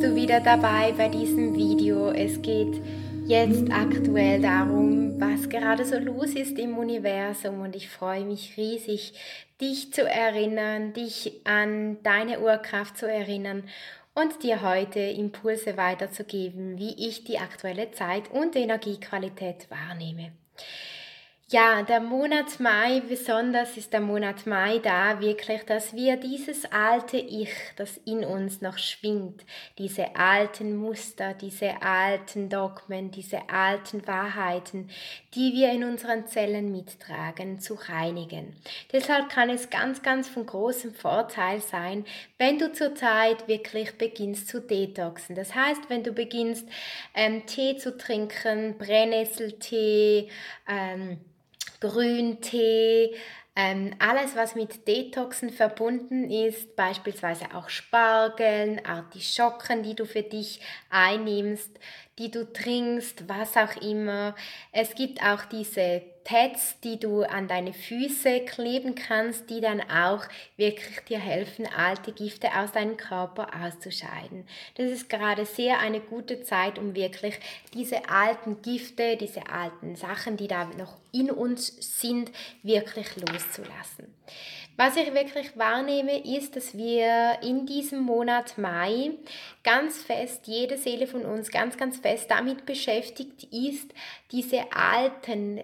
bist du wieder dabei bei diesem Video. Es geht jetzt aktuell darum, was gerade so los ist im Universum und ich freue mich riesig, dich zu erinnern, dich an deine Urkraft zu erinnern und dir heute Impulse weiterzugeben, wie ich die aktuelle Zeit und Energiequalität wahrnehme. Ja, der Monat Mai, besonders ist der Monat Mai da wirklich, dass wir dieses alte Ich, das in uns noch schwingt, diese alten Muster, diese alten Dogmen, diese alten Wahrheiten, die wir in unseren Zellen mittragen, zu reinigen. Deshalb kann es ganz, ganz von großem Vorteil sein, wenn du zurzeit wirklich beginnst zu detoxen. Das heißt, wenn du beginnst, ähm, Tee zu trinken, Brennnesseltee, ähm, Grüntee, ähm, alles, was mit Detoxen verbunden ist, beispielsweise auch Spargeln, Artischocken, die du für dich einnimmst, die du trinkst, was auch immer. Es gibt auch diese Pads, die du an deine Füße kleben kannst, die dann auch wirklich dir helfen, alte Gifte aus deinem Körper auszuscheiden. Das ist gerade sehr eine gute Zeit, um wirklich diese alten Gifte, diese alten Sachen, die da noch in uns sind, wirklich loszulassen. Was ich wirklich wahrnehme, ist, dass wir in diesem Monat Mai ganz fest, jede Seele von uns ganz, ganz fest damit beschäftigt ist, diese alten,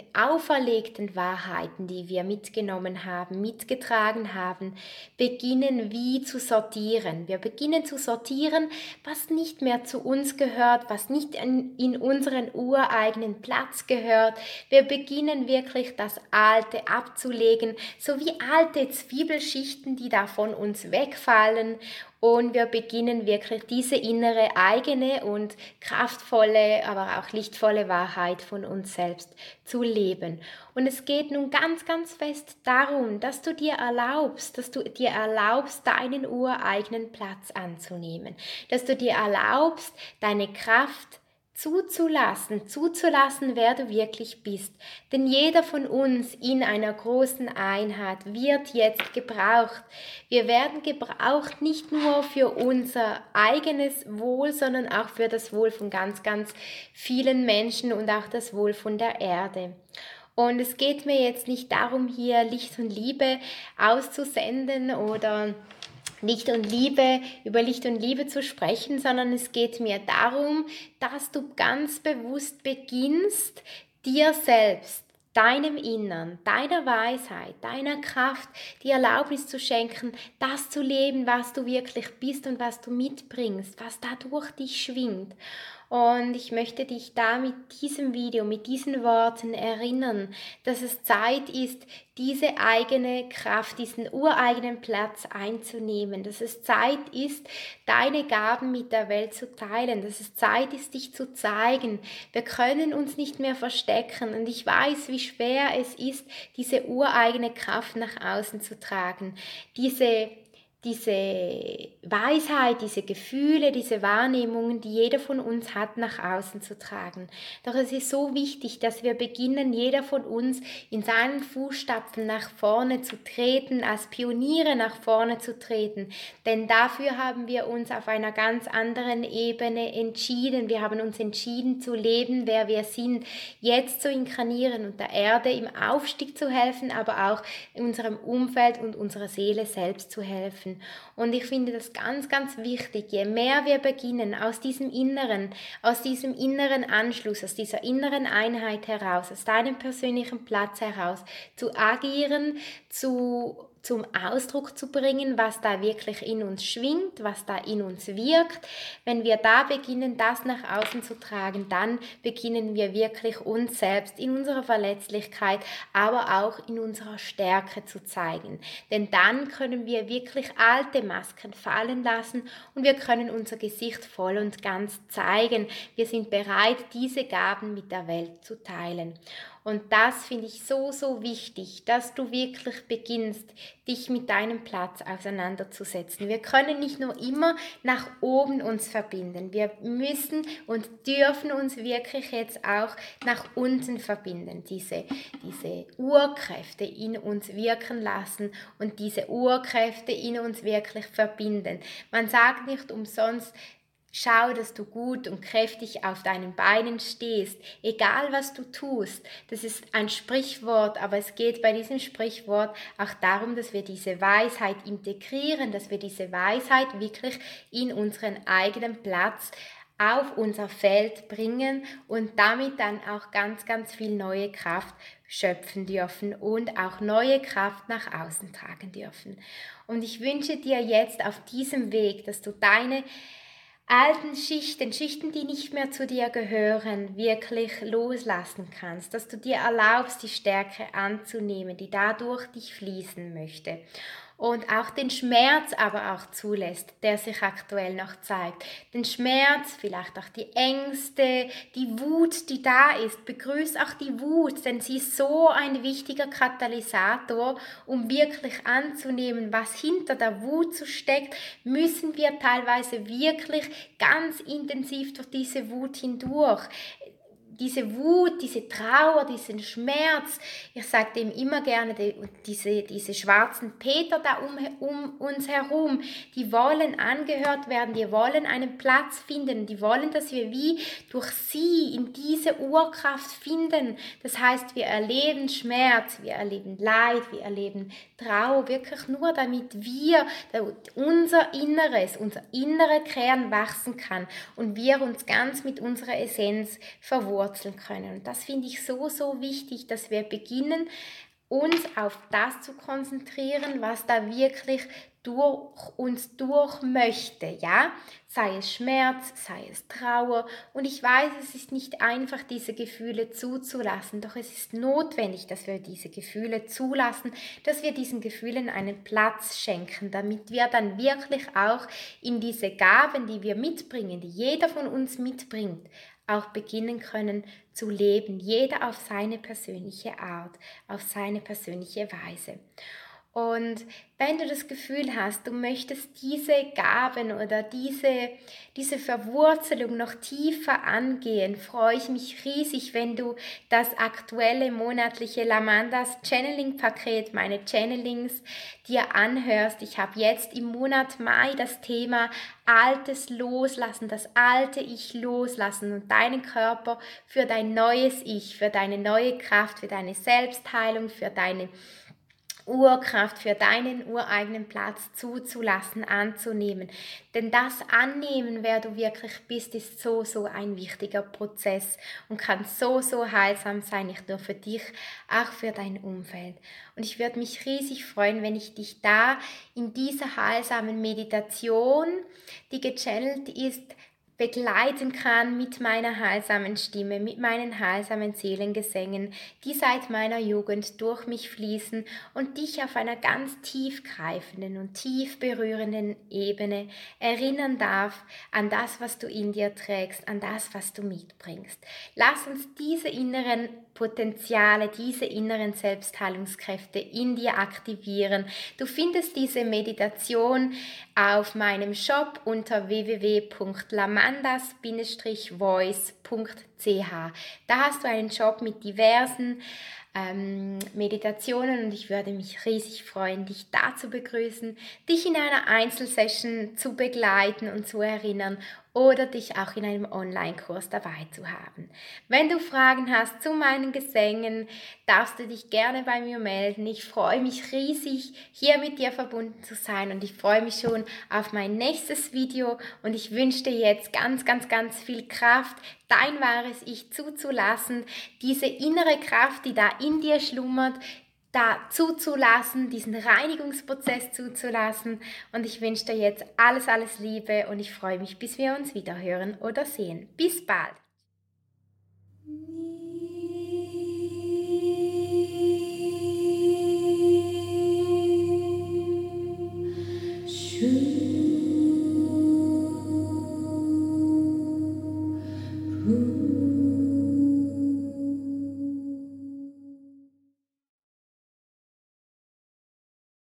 auferlegten Wahrheiten, die wir mitgenommen haben, mitgetragen haben, beginnen wie zu sortieren. Wir beginnen zu sortieren, was nicht mehr zu uns gehört, was nicht in, in unseren ureigenen Platz gehört. Wir beginnen wirklich das Alte abzulegen, so wie alte Zwiebelschichten, die da von uns wegfallen und wir beginnen wirklich diese innere eigene und kraftvolle, aber auch lichtvolle Wahrheit von uns selbst zu leben. Und es geht nun ganz, ganz fest darum, dass du dir erlaubst, dass du dir erlaubst, deinen ureigenen Platz anzunehmen, dass du dir erlaubst, deine Kraft zuzulassen, zuzulassen, wer du wirklich bist. Denn jeder von uns in einer großen Einheit wird jetzt gebraucht. Wir werden gebraucht nicht nur für unser eigenes Wohl, sondern auch für das Wohl von ganz, ganz vielen Menschen und auch das Wohl von der Erde. Und es geht mir jetzt nicht darum, hier Licht und Liebe auszusenden oder Licht und Liebe, über Licht und Liebe zu sprechen, sondern es geht mir darum, dass du ganz bewusst beginnst, dir selbst, deinem Innern, deiner Weisheit, deiner Kraft die Erlaubnis zu schenken, das zu leben, was du wirklich bist und was du mitbringst, was da durch dich schwingt. Und ich möchte dich da mit diesem Video, mit diesen Worten erinnern, dass es Zeit ist, diese eigene Kraft, diesen ureigenen Platz einzunehmen, dass es Zeit ist, deine Gaben mit der Welt zu teilen, dass es Zeit ist, dich zu zeigen. Wir können uns nicht mehr verstecken. Und ich weiß, wie schwer es ist, diese ureigene Kraft nach außen zu tragen, diese diese Weisheit, diese Gefühle, diese Wahrnehmungen, die jeder von uns hat, nach außen zu tragen. Doch es ist so wichtig, dass wir beginnen, jeder von uns in seinen Fußstapfen nach vorne zu treten, als Pioniere nach vorne zu treten. Denn dafür haben wir uns auf einer ganz anderen Ebene entschieden. Wir haben uns entschieden zu leben, wer wir sind, jetzt zu inkarnieren und der Erde im Aufstieg zu helfen, aber auch unserem Umfeld und unserer Seele selbst zu helfen. Und ich finde das ganz, ganz wichtig. Je mehr wir beginnen, aus diesem Inneren, aus diesem inneren Anschluss, aus dieser inneren Einheit heraus, aus deinem persönlichen Platz heraus, zu agieren, zu zum Ausdruck zu bringen, was da wirklich in uns schwingt, was da in uns wirkt. Wenn wir da beginnen, das nach außen zu tragen, dann beginnen wir wirklich uns selbst in unserer Verletzlichkeit, aber auch in unserer Stärke zu zeigen. Denn dann können wir wirklich alte Masken fallen lassen und wir können unser Gesicht voll und ganz zeigen. Wir sind bereit, diese Gaben mit der Welt zu teilen. Und das finde ich so, so wichtig, dass du wirklich beginnst, dich mit deinem Platz auseinanderzusetzen. Wir können nicht nur immer nach oben uns verbinden. Wir müssen und dürfen uns wirklich jetzt auch nach unten verbinden. Diese, diese Urkräfte in uns wirken lassen und diese Urkräfte in uns wirklich verbinden. Man sagt nicht umsonst, Schau, dass du gut und kräftig auf deinen Beinen stehst, egal was du tust. Das ist ein Sprichwort, aber es geht bei diesem Sprichwort auch darum, dass wir diese Weisheit integrieren, dass wir diese Weisheit wirklich in unseren eigenen Platz auf unser Feld bringen und damit dann auch ganz, ganz viel neue Kraft schöpfen dürfen und auch neue Kraft nach außen tragen dürfen. Und ich wünsche dir jetzt auf diesem Weg, dass du deine alten Schichten, Schichten, die nicht mehr zu dir gehören, wirklich loslassen kannst, dass du dir erlaubst, die Stärke anzunehmen, die dadurch dich fließen möchte und auch den Schmerz aber auch zulässt, der sich aktuell noch zeigt. Den Schmerz, vielleicht auch die Ängste, die Wut, die da ist. Begrüß auch die Wut, denn sie ist so ein wichtiger Katalysator, um wirklich anzunehmen, was hinter der Wut so steckt, müssen wir teilweise wirklich ganz intensiv durch diese Wut hindurch diese Wut, diese Trauer, diesen Schmerz, ich sage dem immer gerne, die, diese, diese schwarzen Peter da um, um uns herum, die wollen angehört werden, die wollen einen Platz finden, die wollen, dass wir wie durch sie in diese Urkraft finden. Das heißt, wir erleben Schmerz, wir erleben Leid, wir erleben Trauer, wirklich nur damit wir, unser Inneres, unser innerer Kern wachsen kann und wir uns ganz mit unserer Essenz verwurzeln können. Und das finde ich so, so wichtig, dass wir beginnen, uns auf das zu konzentrieren, was da wirklich durch uns durch möchte, ja? Sei es Schmerz, sei es Trauer. Und ich weiß, es ist nicht einfach, diese Gefühle zuzulassen, doch es ist notwendig, dass wir diese Gefühle zulassen, dass wir diesen Gefühlen einen Platz schenken, damit wir dann wirklich auch in diese Gaben, die wir mitbringen, die jeder von uns mitbringt, auch beginnen können zu leben, jeder auf seine persönliche Art, auf seine persönliche Weise. Und wenn du das Gefühl hast, du möchtest diese Gaben oder diese, diese Verwurzelung noch tiefer angehen, freue ich mich riesig, wenn du das aktuelle monatliche Lamandas Channeling Paket, meine Channelings, dir anhörst. Ich habe jetzt im Monat Mai das Thema Altes loslassen, das alte Ich loslassen und deinen Körper für dein neues Ich, für deine neue Kraft, für deine Selbstheilung, für deine Urkraft für deinen ureigenen Platz zuzulassen, anzunehmen. Denn das Annehmen, wer du wirklich bist, ist so, so ein wichtiger Prozess und kann so, so heilsam sein, nicht nur für dich, auch für dein Umfeld. Und ich würde mich riesig freuen, wenn ich dich da in dieser heilsamen Meditation, die gechannelt ist, begleiten kann mit meiner heilsamen Stimme, mit meinen heilsamen Seelengesängen, die seit meiner Jugend durch mich fließen und dich auf einer ganz tiefgreifenden und tief berührenden Ebene erinnern darf an das, was du in dir trägst, an das, was du mitbringst. Lass uns diese inneren Potenziale, diese inneren Selbstheilungskräfte in dir aktivieren. Du findest diese Meditation auf meinem Shop unter www.lamandas-voice.ch. Da hast du einen Shop mit diversen ähm, Meditationen und ich würde mich riesig freuen, dich da zu begrüßen, dich in einer Einzelsession zu begleiten und zu erinnern oder dich auch in einem Online-Kurs dabei zu haben. Wenn du Fragen hast zu meinen Gesängen, darfst du dich gerne bei mir melden. Ich freue mich riesig, hier mit dir verbunden zu sein und ich freue mich schon auf mein nächstes Video und ich wünsche dir jetzt ganz, ganz, ganz viel Kraft, dein wahres Ich zuzulassen, diese innere Kraft, die da in dir schlummert, da zuzulassen, diesen Reinigungsprozess zuzulassen. Und ich wünsche dir jetzt alles, alles Liebe und ich freue mich, bis wir uns wieder hören oder sehen. Bis bald.